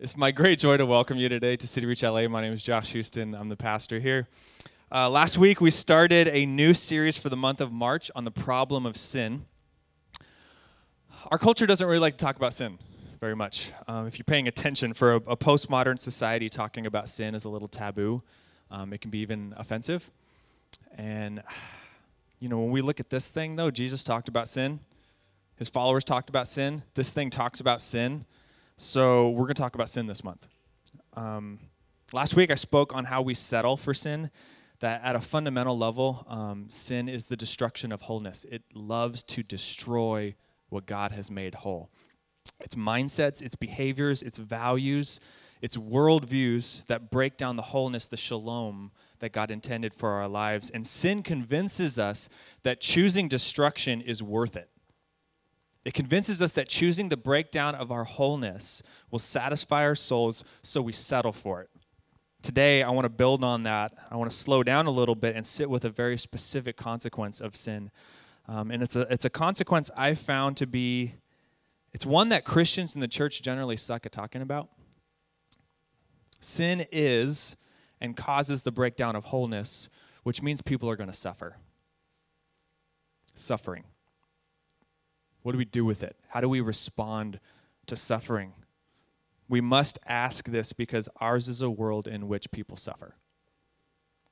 It's my great joy to welcome you today to City Reach LA. My name is Josh Houston. I'm the pastor here. Uh, last week, we started a new series for the month of March on the problem of sin. Our culture doesn't really like to talk about sin very much. Um, if you're paying attention, for a, a, postmodern society, talking about sin is a little taboo. Um, it can be even offensive. And, you know, when we look at this thing, though, Jesus talked about sin, his followers talked about sin, this thing talks about sin. So we're going to talk about sin this month. Um, last week I spoke on how we settle for sin. That at a fundamental level, um, sin is the destruction of wholeness. It loves to destroy what God has made whole. Its mindsets, its behaviors, its values, its worldviews that break down the wholeness, the shalom that God intended for our lives. And sin convinces us that choosing destruction is worth it. It convinces us that choosing the breakdown of our wholeness will satisfy our souls, so we settle for it. Today, I want to build on that. I want to slow down a little bit and sit with a very specific consequence of sin. Um, and it's a, it's a consequence I found to be, it's one that Christians in the church generally suck at talking about. Sin is and causes the breakdown of wholeness, which means people are going to suffer. Suffering. What do we do with it? How do we respond to suffering? We must ask this because ours is a world in which people suffer.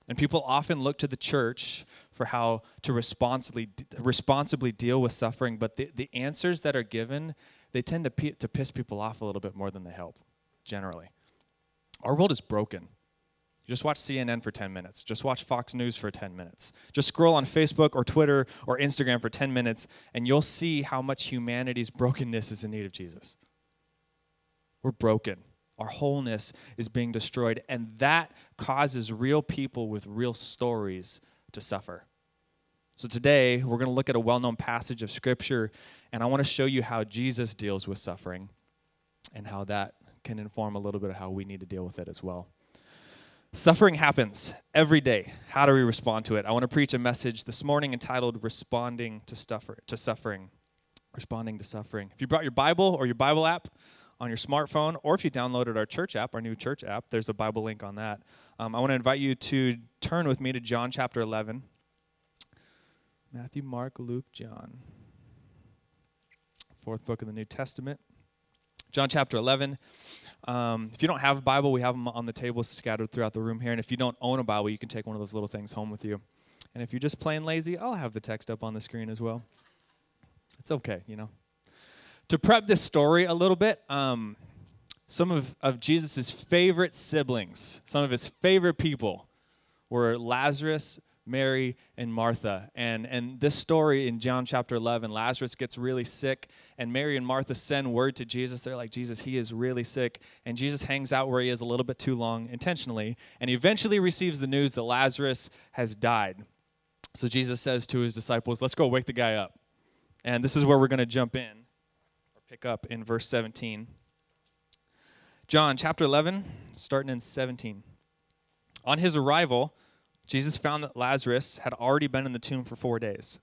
And people often look to the church for how to responsibly, responsibly deal with suffering, but the, the answers that are given, they tend to, p- to piss people off a little bit more than they help, generally. Our world is broken. Just watch CNN for 10 minutes. Just watch Fox News for 10 minutes. Just scroll on Facebook or Twitter or Instagram for 10 minutes, and you'll see how much humanity's brokenness is in need of Jesus. We're broken. Our wholeness is being destroyed, and that causes real people with real stories to suffer. So today, we're going to look at a well known passage of Scripture, and I want to show you how Jesus deals with suffering and how that can inform a little bit of how we need to deal with it as well. Suffering happens every day. How do we respond to it? I want to preach a message this morning entitled Responding to, Stuffer, to Suffering. Responding to Suffering. If you brought your Bible or your Bible app on your smartphone, or if you downloaded our church app, our new church app, there's a Bible link on that. Um, I want to invite you to turn with me to John chapter 11. Matthew, Mark, Luke, John. Fourth book of the New Testament. John chapter 11. Um, if you don't have a Bible, we have them on the tables scattered throughout the room here. And if you don't own a Bible, you can take one of those little things home with you. And if you're just plain lazy, I'll have the text up on the screen as well. It's okay, you know. To prep this story a little bit, um, some of, of Jesus' favorite siblings, some of his favorite people, were Lazarus Mary, and Martha. And, and this story in John chapter 11, Lazarus gets really sick, and Mary and Martha send word to Jesus. They're like, Jesus, he is really sick. And Jesus hangs out where he is a little bit too long intentionally, and he eventually receives the news that Lazarus has died. So Jesus says to his disciples, Let's go wake the guy up. And this is where we're going to jump in or pick up in verse 17. John chapter 11, starting in 17. On his arrival, Jesus found that Lazarus had already been in the tomb for four days.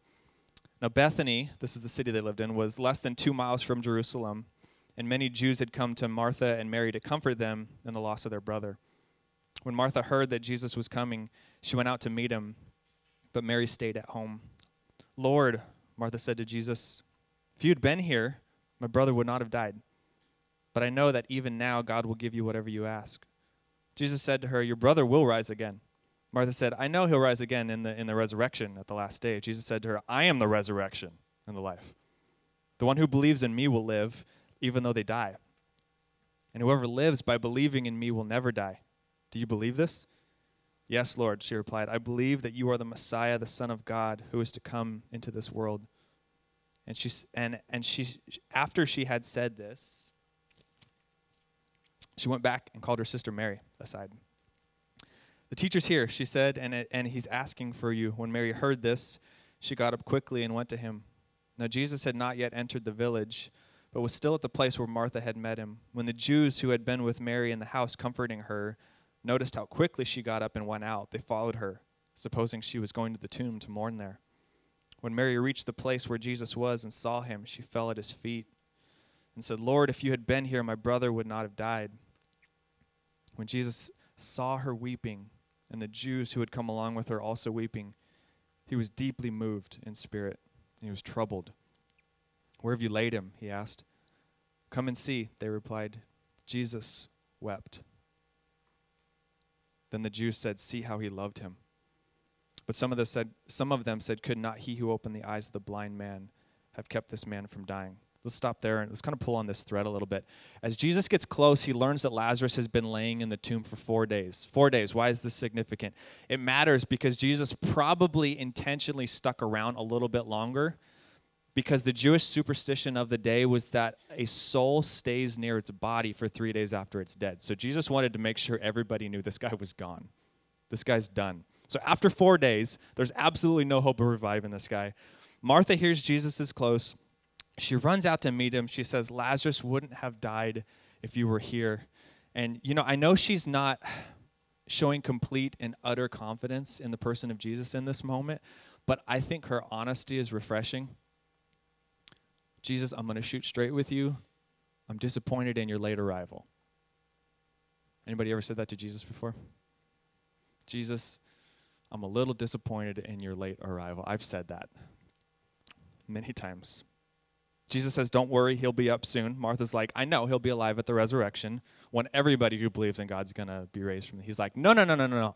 Now, Bethany, this is the city they lived in, was less than two miles from Jerusalem, and many Jews had come to Martha and Mary to comfort them in the loss of their brother. When Martha heard that Jesus was coming, she went out to meet him, but Mary stayed at home. Lord, Martha said to Jesus, if you had been here, my brother would not have died. But I know that even now God will give you whatever you ask. Jesus said to her, Your brother will rise again. Martha said, I know he'll rise again in the, in the resurrection at the last day. Jesus said to her, I am the resurrection and the life. The one who believes in me will live, even though they die. And whoever lives by believing in me will never die. Do you believe this? Yes, Lord, she replied. I believe that you are the Messiah, the Son of God, who is to come into this world. And she and and she after she had said this, she went back and called her sister Mary aside. The teacher's here, she said, and, and he's asking for you. When Mary heard this, she got up quickly and went to him. Now, Jesus had not yet entered the village, but was still at the place where Martha had met him. When the Jews who had been with Mary in the house comforting her noticed how quickly she got up and went out, they followed her, supposing she was going to the tomb to mourn there. When Mary reached the place where Jesus was and saw him, she fell at his feet and said, Lord, if you had been here, my brother would not have died. When Jesus saw her weeping, and the Jews who had come along with her also weeping, he was deeply moved in spirit, and he was troubled. Where have you laid him? he asked. Come and see, they replied. Jesus wept. Then the Jews said, See how he loved him. But some of, said, some of them said, Could not he who opened the eyes of the blind man have kept this man from dying? Let's stop there and let's kind of pull on this thread a little bit. As Jesus gets close, he learns that Lazarus has been laying in the tomb for four days. Four days. Why is this significant? It matters because Jesus probably intentionally stuck around a little bit longer because the Jewish superstition of the day was that a soul stays near its body for three days after it's dead. So Jesus wanted to make sure everybody knew this guy was gone. This guy's done. So after four days, there's absolutely no hope of reviving this guy. Martha hears Jesus is close. She runs out to meet him. She says, Lazarus wouldn't have died if you were here. And, you know, I know she's not showing complete and utter confidence in the person of Jesus in this moment, but I think her honesty is refreshing. Jesus, I'm going to shoot straight with you. I'm disappointed in your late arrival. Anybody ever said that to Jesus before? Jesus, I'm a little disappointed in your late arrival. I've said that many times. Jesus says, Don't worry, he'll be up soon. Martha's like, I know he'll be alive at the resurrection when everybody who believes in God's going to be raised from the. He's like, No, no, no, no, no, no.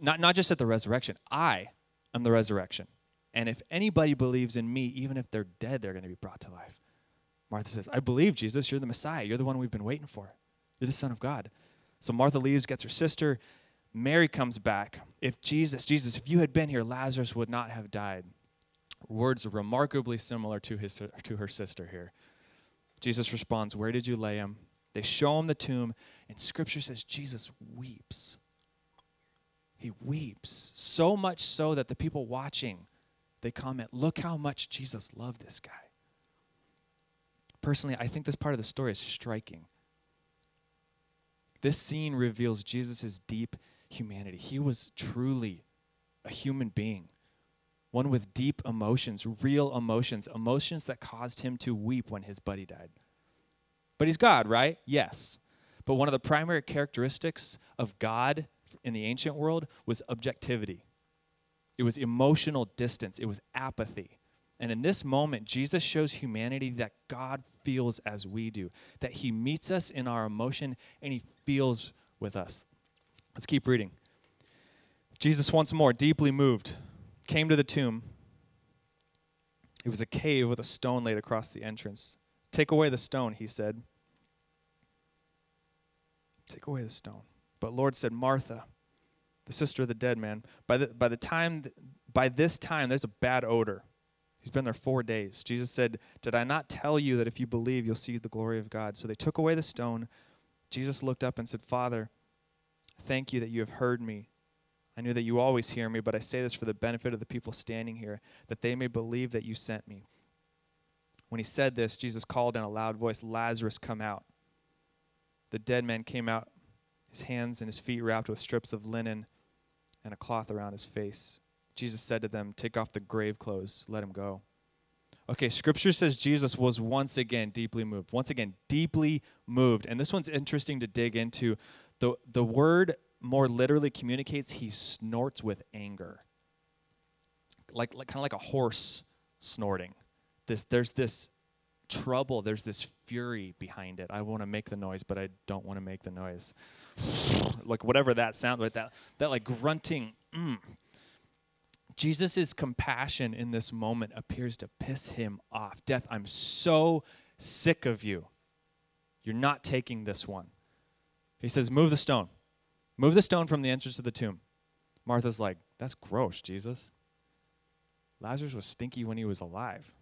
Not, not just at the resurrection. I am the resurrection. And if anybody believes in me, even if they're dead, they're going to be brought to life. Martha says, I believe, Jesus. You're the Messiah. You're the one we've been waiting for. You're the Son of God. So Martha leaves, gets her sister. Mary comes back. If Jesus, Jesus, if you had been here, Lazarus would not have died. Words remarkably similar to, his, to her sister here. Jesus responds, Where did you lay him? They show him the tomb, and scripture says Jesus weeps. He weeps. So much so that the people watching, they comment, Look how much Jesus loved this guy. Personally, I think this part of the story is striking. This scene reveals Jesus' deep humanity. He was truly a human being, one with deep emotions, real emotions, emotions that caused him to weep when his buddy died. But he's God, right? Yes. But one of the primary characteristics of God in the ancient world was objectivity. It was emotional distance, it was apathy. And in this moment, Jesus shows humanity that God feels as we do, that he meets us in our emotion and he feels with us. Let's keep reading. Jesus, once more, deeply moved, came to the tomb. It was a cave with a stone laid across the entrance. Take away the stone, he said. Take away the stone. But Lord said, Martha, the sister of the dead man, by the, by the time, by this time, there's a bad odor. He's been there four days. Jesus said, Did I not tell you that if you believe, you'll see the glory of God? So they took away the stone. Jesus looked up and said, Father, thank you that you have heard me. I knew that you always hear me, but I say this for the benefit of the people standing here, that they may believe that you sent me. When he said this, Jesus called in a loud voice, Lazarus, come out. The dead man came out, his hands and his feet wrapped with strips of linen and a cloth around his face. Jesus said to them, Take off the grave clothes, let him go. Okay, scripture says Jesus was once again deeply moved. Once again, deeply moved. And this one's interesting to dig into. The, the word more literally communicates he snorts with anger. Like, like kind of like a horse snorting. This, there's this trouble, there's this fury behind it. I want to make the noise, but I don't want to make the noise. like whatever that sounds like, that, that like grunting. Mm, Jesus' compassion in this moment appears to piss him off. Death, I'm so sick of you. You're not taking this one. He says, Move the stone. Move the stone from the entrance of the tomb. Martha's like, That's gross, Jesus. Lazarus was stinky when he was alive.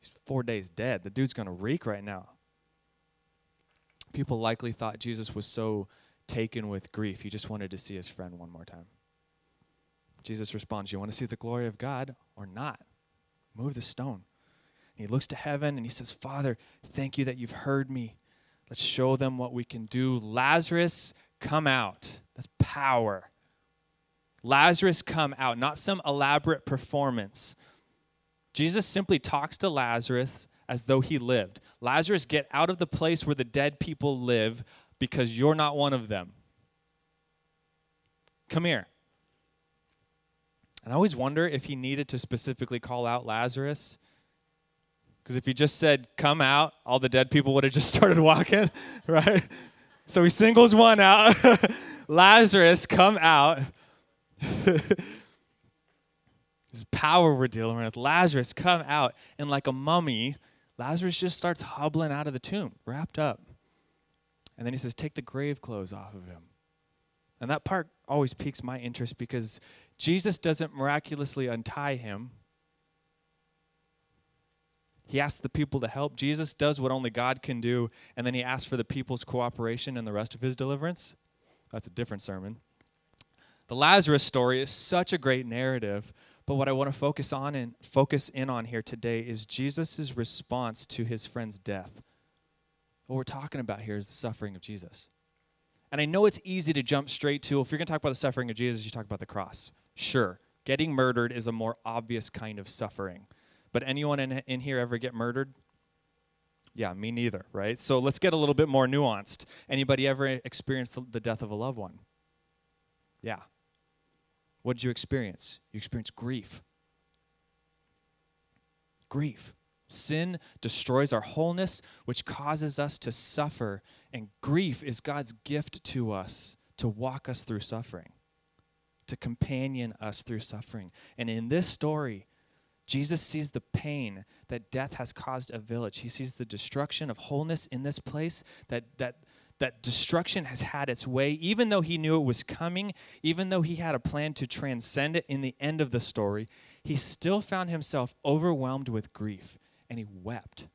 He's four days dead. The dude's going to reek right now. People likely thought Jesus was so taken with grief, he just wanted to see his friend one more time. Jesus responds, You want to see the glory of God or not? Move the stone. And he looks to heaven and he says, Father, thank you that you've heard me. Let's show them what we can do. Lazarus, come out. That's power. Lazarus, come out. Not some elaborate performance. Jesus simply talks to Lazarus as though he lived. Lazarus, get out of the place where the dead people live. because you're not one of them. Come here. And I always wonder if he needed to specifically call out Lazarus. Because if he just said, come out, all the dead people would have just started walking, right? So he singles one out Lazarus, come out. this power we're dealing with. Lazarus, come out. And like a mummy, Lazarus just starts hobbling out of the tomb, wrapped up. And then he says, Take the grave clothes off of him. And that part always piques my interest because Jesus doesn't miraculously untie him. He asks the people to help. Jesus does what only God can do, and then he asks for the people's cooperation in the rest of his deliverance. That's a different sermon. The Lazarus story is such a great narrative, but what I want to focus on and focus in on here today is Jesus' response to his friend's death. What we're talking about here is the suffering of Jesus. And I know it's easy to jump straight to, if you're going to talk about the suffering of Jesus, you talk about the cross. Sure, getting murdered is a more obvious kind of suffering. But anyone in, in here ever get murdered? Yeah, me neither, right? So let's get a little bit more nuanced. Anybody ever experienced the death of a loved one? Yeah. What did you experience? You experienced grief. Grief. Sin destroys our wholeness, which causes us to suffer, and grief is God's gift to us to walk us through suffering, to companion us through suffering. And in this story, Jesus sees the pain that death has caused a village. He sees the destruction of wholeness in this place, that, that, that destruction has had its way, even though he knew it was coming, even though he had a plan to transcend it in the end of the story, he still found himself overwhelmed with grief and he wept.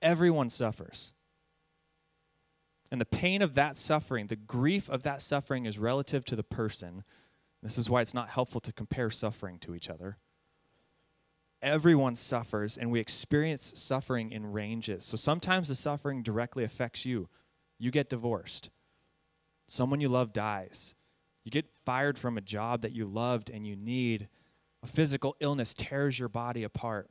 Everyone suffers. And the pain of that suffering, the grief of that suffering is relative to the person. This is why it's not helpful to compare suffering to each other. Everyone suffers, and we experience suffering in ranges. So sometimes the suffering directly affects you. You get divorced, someone you love dies, you get fired from a job that you loved and you need, a physical illness tears your body apart.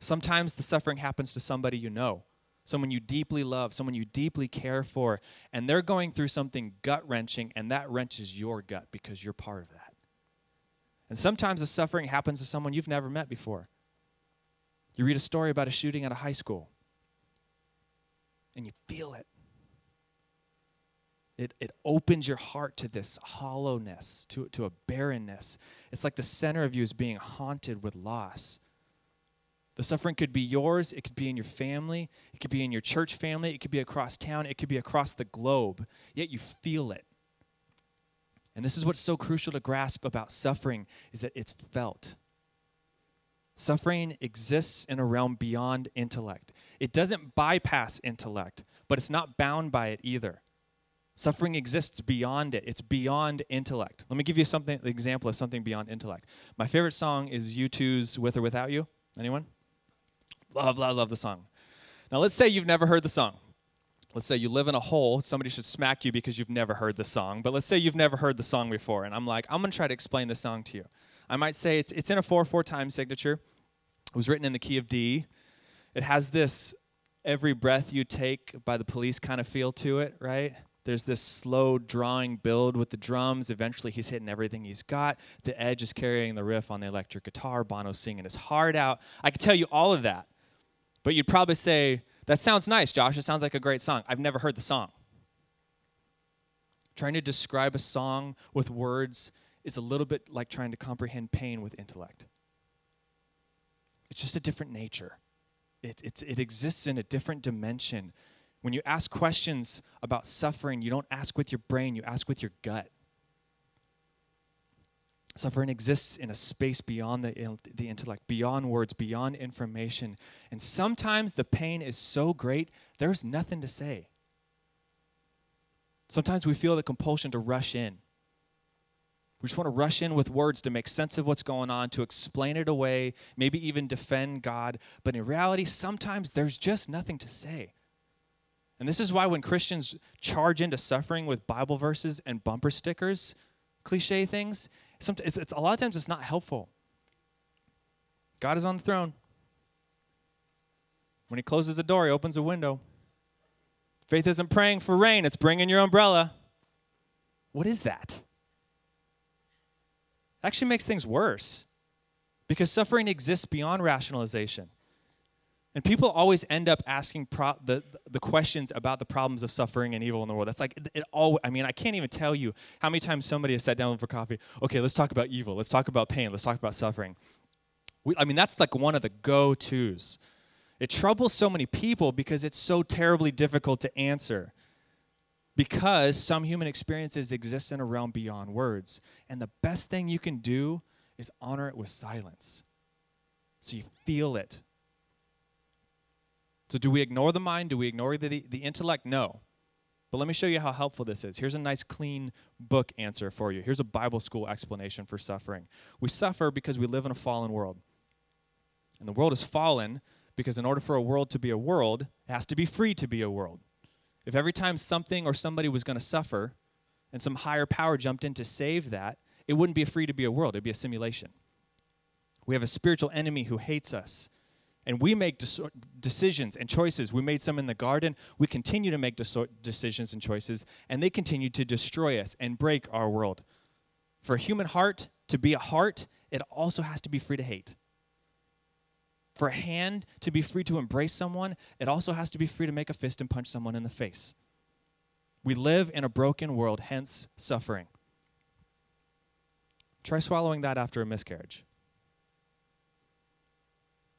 Sometimes the suffering happens to somebody you know, someone you deeply love, someone you deeply care for, and they're going through something gut wrenching, and that wrenches your gut because you're part of that. And sometimes the suffering happens to someone you've never met before. You read a story about a shooting at a high school, and you feel it. It, it opens your heart to this hollowness, to, to a barrenness. It's like the center of you is being haunted with loss. The suffering could be yours, it could be in your family, it could be in your church family, it could be across town, it could be across the globe, yet you feel it. And this is what's so crucial to grasp about suffering is that it's felt. Suffering exists in a realm beyond intellect. It doesn't bypass intellect, but it's not bound by it either. Suffering exists beyond it. It's beyond intellect. Let me give you something an example of something beyond intellect. My favorite song is U2's With or Without You. Anyone? Love, love, love the song. Now, let's say you've never heard the song. Let's say you live in a hole. Somebody should smack you because you've never heard the song. But let's say you've never heard the song before. And I'm like, I'm to try to explain the song to you. I might say it's, it's in a 4 4 time signature. It was written in the key of D. It has this every breath you take by the police kind of feel to it, right? There's this slow drawing build with the drums. Eventually, he's hitting everything he's got. The Edge is carrying the riff on the electric guitar. Bono's singing his heart out. I could tell you all of that. But you'd probably say, That sounds nice, Josh. It sounds like a great song. I've never heard the song. Trying to describe a song with words is a little bit like trying to comprehend pain with intellect. It's just a different nature, it, it exists in a different dimension. When you ask questions about suffering, you don't ask with your brain, you ask with your gut. Suffering exists in a space beyond the, the intellect, beyond words, beyond information. And sometimes the pain is so great, there's nothing to say. Sometimes we feel the compulsion to rush in. We just want to rush in with words to make sense of what's going on, to explain it away, maybe even defend God. But in reality, sometimes there's just nothing to say. And this is why when Christians charge into suffering with Bible verses and bumper stickers, cliche things, Sometimes it's, it's, a lot of times it's not helpful. God is on the throne. When he closes a door, he opens a window. Faith isn't praying for rain, it's bringing your umbrella. What is that? Actually makes things worse because suffering exists beyond rationalization. And people always end up asking pro- the, the questions about the problems of suffering and evil in the world. That's like, it, it all, I mean, I can't even tell you how many times somebody has sat down for coffee. Okay, let's talk about evil. Let's talk about pain. Let's talk about suffering. We, I mean, that's like one of the go tos. It troubles so many people because it's so terribly difficult to answer. Because some human experiences exist in a realm beyond words. And the best thing you can do is honor it with silence. So you feel it so, do we ignore the mind? Do we ignore the, the intellect? No. But let me show you how helpful this is. Here's a nice, clean book answer for you. Here's a Bible school explanation for suffering. We suffer because we live in a fallen world. And the world is fallen because, in order for a world to be a world, it has to be free to be a world. If every time something or somebody was going to suffer and some higher power jumped in to save that, it wouldn't be free to be a world, it'd be a simulation. We have a spiritual enemy who hates us and we make decisions and choices. We made some in the garden. We continue to make decisions and choices, and they continue to destroy us and break our world. For a human heart to be a heart, it also has to be free to hate. For a hand to be free to embrace someone, it also has to be free to make a fist and punch someone in the face. We live in a broken world, hence suffering. Try swallowing that after a miscarriage.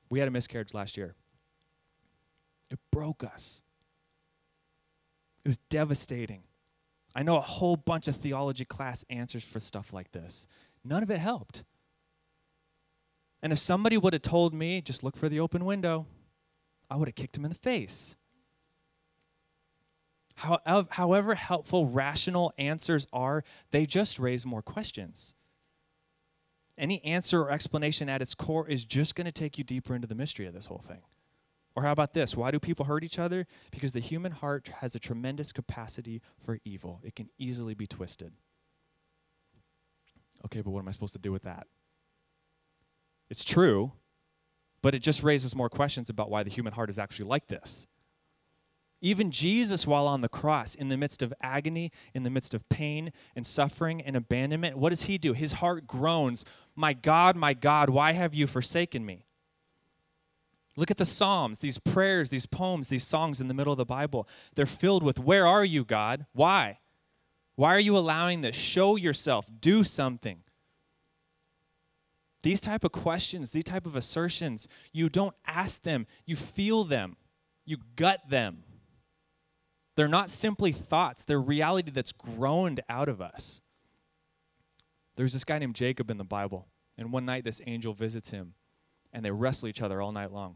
We had a miscarriage last year. It broke us. It was devastating. I know a whole bunch of theology class answers for stuff like this. None of it helped. And if somebody would have told me, just look for the open window, I would have kicked him in the face. However, helpful rational answers are, they just raise more questions any answer or explanation at its core is just going to take you deeper into the mystery of this whole thing. Or how about this? Why do people hurt each other? Because the human heart has a tremendous capacity for evil. It can easily be twisted. Okay, but what am I supposed to do with that? It's true, but it just raises more questions about why the human heart is actually like this. Even Jesus, while on the cross, in the midst of agony, in the midst of pain and suffering and abandonment, what does he do? His heart groans, My God, my God, why have you forsaken me? Look at the Psalms, these prayers, these poems, these songs in the middle of the Bible. They're filled with, Where are you, God? Why? Why are you allowing this? Show yourself, do something. These type of questions, these type of assertions, you don't ask them, you feel them, you gut them. They're not simply thoughts, they're reality that's groaned out of us. There's this guy named Jacob in the Bible, and one night this angel visits him, and they wrestle each other all night long.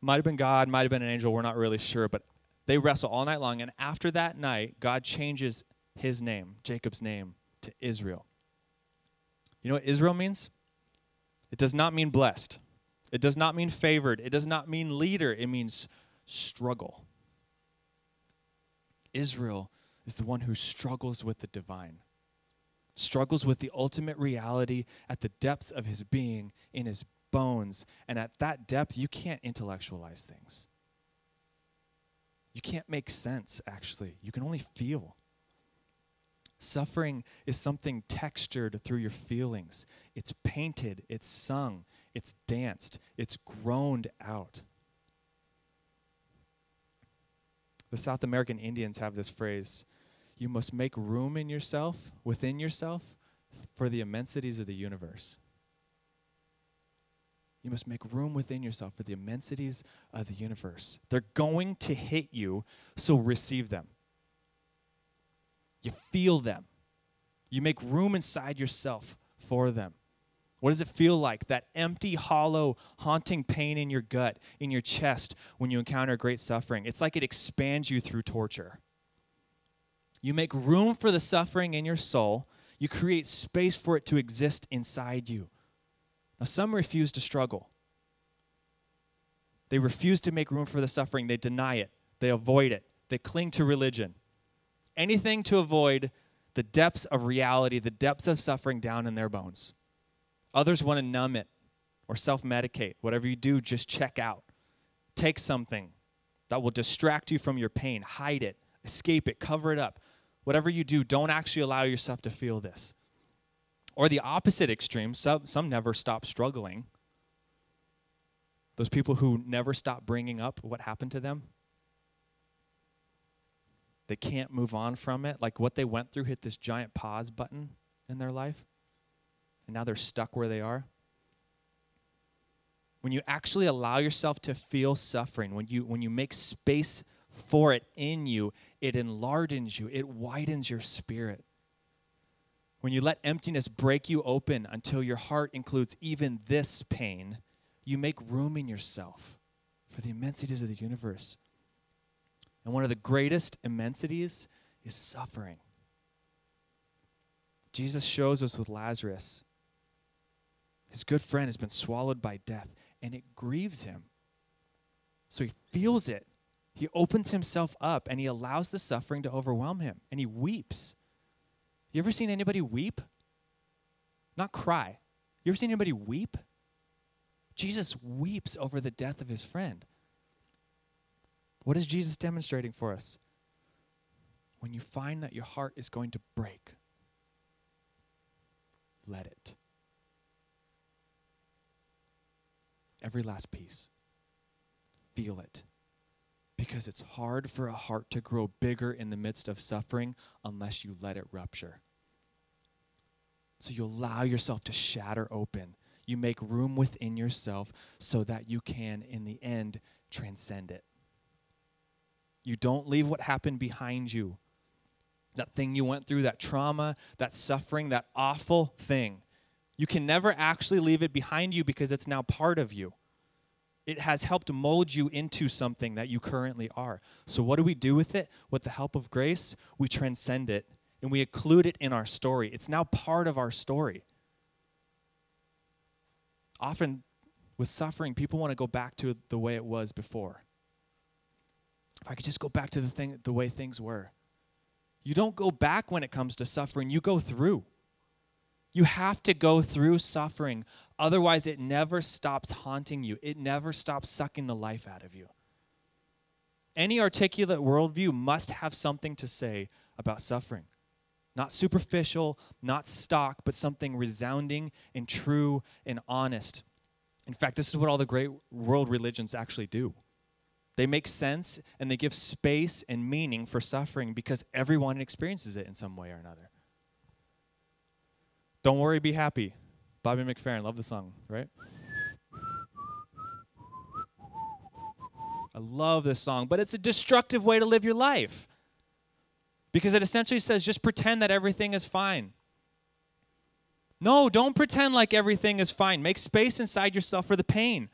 Might have been God, might have been an angel, we're not really sure, but they wrestle all night long, and after that night, God changes his name, Jacob's name, to Israel. You know what Israel means? It does not mean blessed. It does not mean favored. It does not mean leader. It means struggle. Israel is the one who struggles with the divine, struggles with the ultimate reality at the depths of his being, in his bones. And at that depth, you can't intellectualize things. You can't make sense, actually. You can only feel. Suffering is something textured through your feelings. It's painted, it's sung, it's danced, it's groaned out. The South American Indians have this phrase you must make room in yourself, within yourself, for the immensities of the universe. You must make room within yourself for the immensities of the universe. They're going to hit you, so receive them. You feel them. You make room inside yourself for them. What does it feel like? That empty, hollow, haunting pain in your gut, in your chest, when you encounter great suffering. It's like it expands you through torture. You make room for the suffering in your soul, you create space for it to exist inside you. Now, some refuse to struggle. They refuse to make room for the suffering. They deny it. They avoid it. They cling to religion. Anything to avoid the depths of reality, the depths of suffering down in their bones. Others want to numb it or self medicate. Whatever you do, just check out. Take something. that will distract you from your pain. Hide it, escape it, cover it up. Whatever you do, don't actually allow yourself to feel this. Or the opposite extreme, some, some never stop struggling. Those people who never stop bringing up what happened to them, they can't move on from it. Like what they went through hit this giant pause button in their life, and now they're stuck where they are. When you actually allow yourself to feel suffering, when you, when you make space for it in you, it enlargens you, it widens your spirit. When you let emptiness break you open until your heart includes even this pain, you make room in yourself for the immensities of the universe. And one of the greatest immensities is suffering. Jesus shows us with Lazarus. His good friend has been swallowed by death, and it grieves him. So he feels it. He opens himself up and he allows the suffering to overwhelm him, and he weeps. You ever seen anybody weep? Not cry. You ever seen anybody weep? Jesus weeps over the death of his friend. What is Jesus demonstrating for us? When you find that your heart is going to break, let it. Every last piece. Feel it. Because it's hard for a heart to grow bigger in the midst of suffering unless you let it rupture. So you allow yourself to shatter open. You make room within yourself so that you can, in the end, transcend it. You don't leave what happened behind you. That thing you went through, that trauma, that suffering, that awful thing. You can never actually leave it behind you because it's now part of you. It has helped mold you into something that you currently are. So, what do we do with it? With the help of grace, we transcend it and we include it in our story. It's now part of our story. Often, with suffering, people want to go back to the way it was before. If I could just go back to the thing the way things were. You don't go back when it comes to suffering, you go through. You have to go through suffering. Otherwise, it never stops haunting you, it never stops sucking the life out of you. Any articulate worldview must have something to say about suffering. Not superficial, not stock, but something resounding and true and honest. In fact, this is what all the great world religions actually do. They make sense and they give space and meaning for suffering because everyone experiences it in some way or another. Don't worry, be happy. Bobby McFerrin, love the song, right? I love this song, but it's a destructive way to live your life. Because it essentially says just pretend that everything is fine. No, don't pretend like everything is fine. Make space inside yourself for the pain,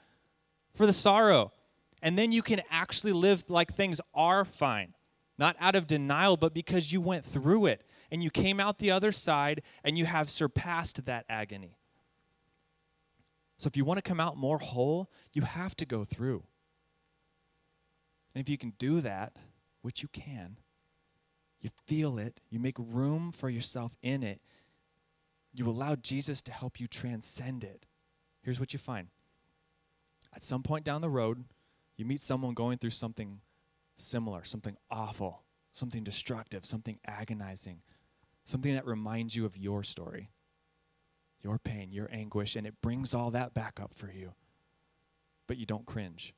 for the sorrow. And then you can actually live like things are fine. Not out of denial, but because you went through it and you came out the other side and you have surpassed that agony. So if you want to come out more whole, you have to go through. And if you can do that, which you can, you feel it, you make room for yourself in it, you allow Jesus to help you transcend it. Here's what you find at some point down the road, you meet someone going through something similar, something awful, something destructive, something agonizing, something that reminds you of your story, your pain, your anguish, and it brings all that back up for you. But you don't cringe.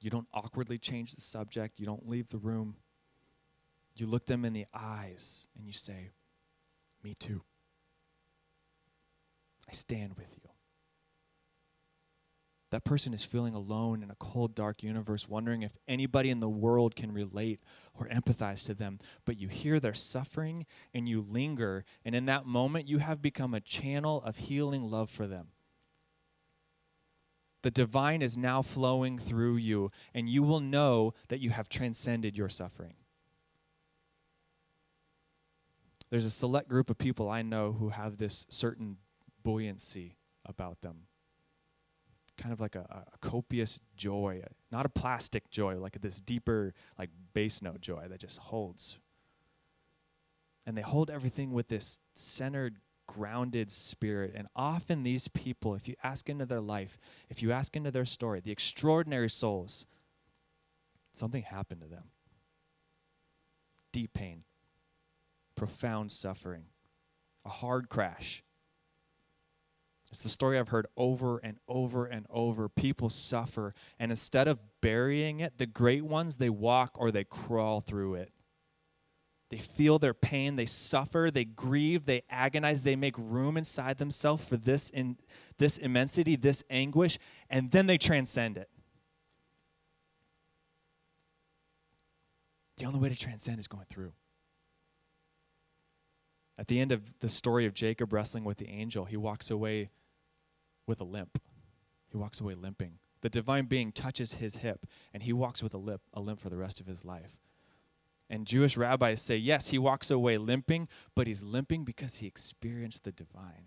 You don't awkwardly change the subject. You don't leave the room. You look them in the eyes and you say, Me too. I stand with you. That person is feeling alone in a cold, dark universe, wondering if anybody in the world can relate or empathize to them. But you hear their suffering and you linger, and in that moment, you have become a channel of healing love for them. The divine is now flowing through you, and you will know that you have transcended your suffering. There's a select group of people I know who have this certain buoyancy about them. Kind of like a, a copious joy, not a plastic joy, like this deeper, like bass note joy that just holds. And they hold everything with this centered, grounded spirit. And often these people, if you ask into their life, if you ask into their story, the extraordinary souls, Something happened to them. Deep pain, profound suffering, a hard crash. It's the story I've heard over and over and over. People suffer, and instead of burying it, the great ones, they walk or they crawl through it. They feel their pain, they suffer, they grieve, they agonize, they make room inside themselves for this in this immensity, this anguish, and then they transcend it. The only way to transcend is going through. At the end of the story of Jacob wrestling with the angel, he walks away with a limp. He walks away limping. The divine being touches his hip, and he walks with a limp, a limp for the rest of his life. And Jewish rabbis say, yes, he walks away limping, but he's limping because he experienced the divine.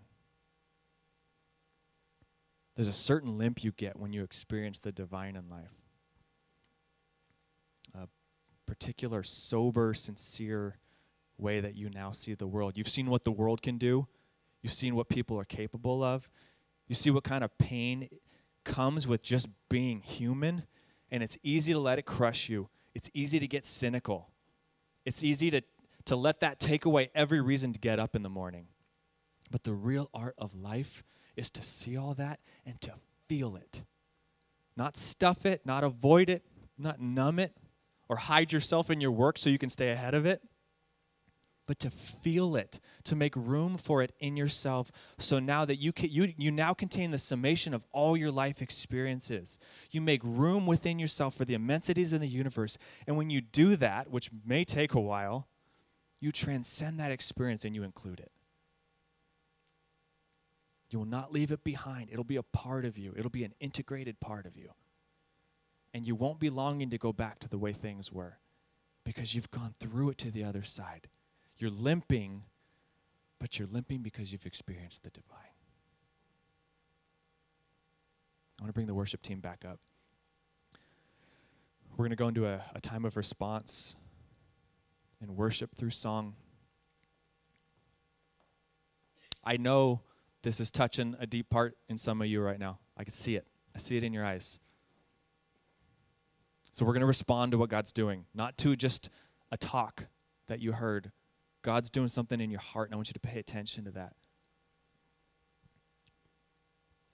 There's a certain limp you get when you experience the divine in life. A particular, sober, sincere way that you now see the world. You've seen what the world can do, you've seen what people are capable of, you see what kind of pain comes with just being human, and it's easy to let it crush you. It's easy to get cynical. It's easy to, to let that take away every reason to get up in the morning. But the real art of life is to see all that and to feel it. Not stuff it, not avoid it, not numb it, or hide yourself in your work so you can stay ahead of it, but to feel it, to make room for it in yourself. So now that you, can, you, you now contain the summation of all your life experiences, you make room within yourself for the immensities in the universe. And when you do that, which may take a while, you transcend that experience and you include it. You will not leave it behind. It'll be a part of you, it'll be an integrated part of you. And you won't be longing to go back to the way things were because you've gone through it to the other side. You're limping, but you're limping because you've experienced the divine. I want to bring the worship team back up. We're going to go into a, a time of response and worship through song. I know this is touching a deep part in some of you right now. I can see it. I see it in your eyes. So we're going to respond to what God's doing, not to just a talk that you heard. God's doing something in your heart, and I want you to pay attention to that.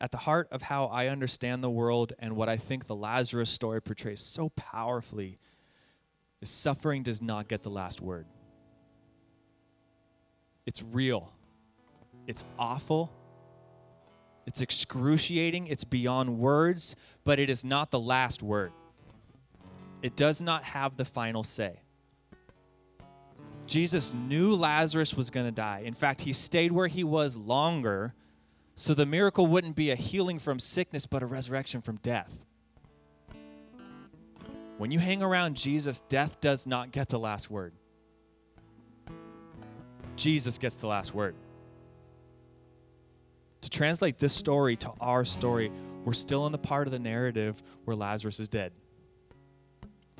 At the heart of how I understand the world and what I think the Lazarus story portrays so powerfully is suffering does not get the last word. It's real. It's awful. It's excruciating. It's beyond words, but it is not the last word. It does not have the final say. Jesus knew Lazarus was going to die. In fact, he stayed where he was longer so the miracle wouldn't be a healing from sickness, but a resurrection from death. When you hang around Jesus, death does not get the last word. Jesus gets the last word. To translate this story to our story, we're still in the part of the narrative where Lazarus is dead.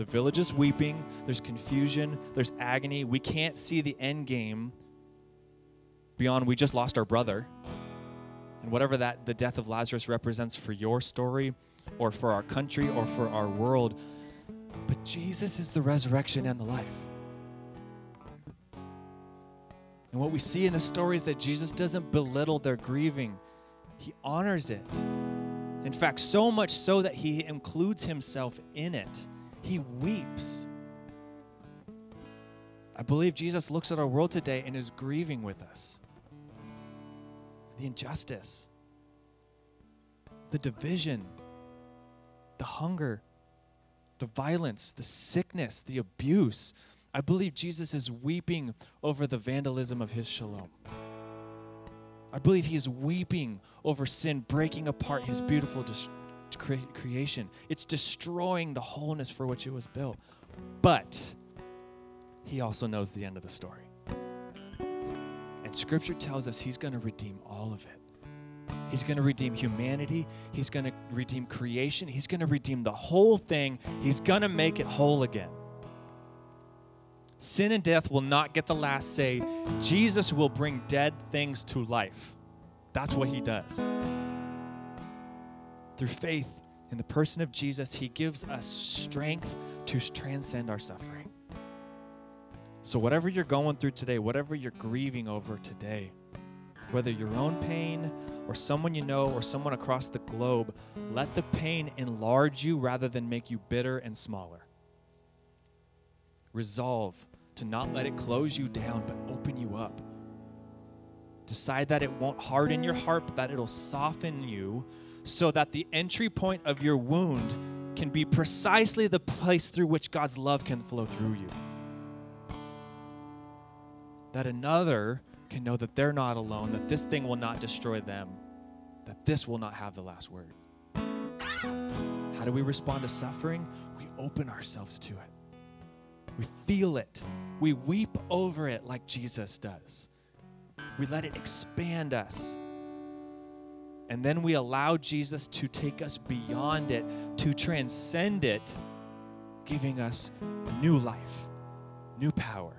The village is weeping, there's confusion, there's agony. We can't see the end game beyond we just lost our brother. And whatever that the death of Lazarus represents for your story or for our country or for our world, but Jesus is the resurrection and the life. And what we see in the story is that Jesus doesn't belittle their grieving, he honors it. In fact, so much so that he includes himself in it. He weeps. I believe Jesus looks at our world today and is grieving with us. The injustice, the division, the hunger, the violence, the sickness, the abuse. I believe Jesus is weeping over the vandalism of his shalom. I believe he is weeping over sin breaking apart his beautiful dis- cre- creation. It's destroying the wholeness for which it was built. But he also knows the end of the story. And scripture tells us he's going to redeem all of it. He's going to redeem humanity. He's going to redeem creation. He's going to redeem the whole thing. He's going to make it whole again. Sin and death will not get the last say. Jesus will bring dead things to life. That's what he does. Through faith in the person of Jesus, he gives us strength to transcend our suffering. So, whatever you're going through today, whatever you're grieving over today, whether your own pain or someone you know or someone across the globe, let the pain enlarge you rather than make you bitter and smaller. Resolve to not let it close you down, but open you up. Decide that it won't harden your heart, but that it'll soften you so that the entry point of your wound can be precisely the place through which God's love can flow through you. That another can know that they're not alone, that this thing will not destroy them, that this will not have the last word. How do we respond to suffering? We open ourselves to it. We feel it. We weep over it like Jesus does. We let it expand us. And then we allow Jesus to take us beyond it, to transcend it, giving us new life, new power,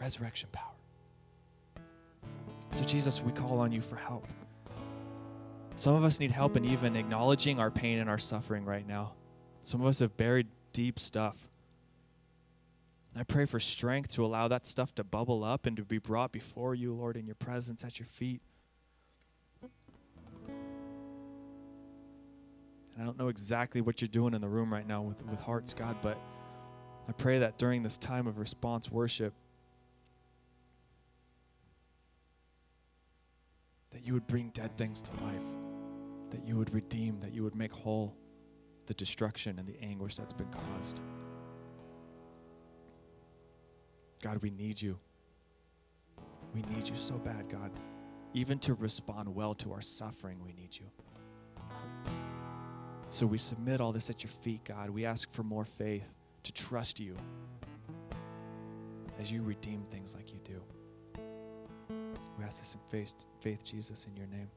resurrection power. So, Jesus, we call on you for help. Some of us need help in even acknowledging our pain and our suffering right now. Some of us have buried deep stuff. I pray for strength to allow that stuff to bubble up and to be brought before you, Lord, in your presence at your feet. And I don't know exactly what you're doing in the room right now with, with hearts, God, but I pray that during this time of response worship, that you would bring dead things to life, that you would redeem, that you would make whole the destruction and the anguish that's been caused. God, we need you. We need you so bad, God. Even to respond well to our suffering, we need you. So we submit all this at your feet, God. We ask for more faith to trust you as you redeem things like you do. We ask this in faith, faith Jesus, in your name.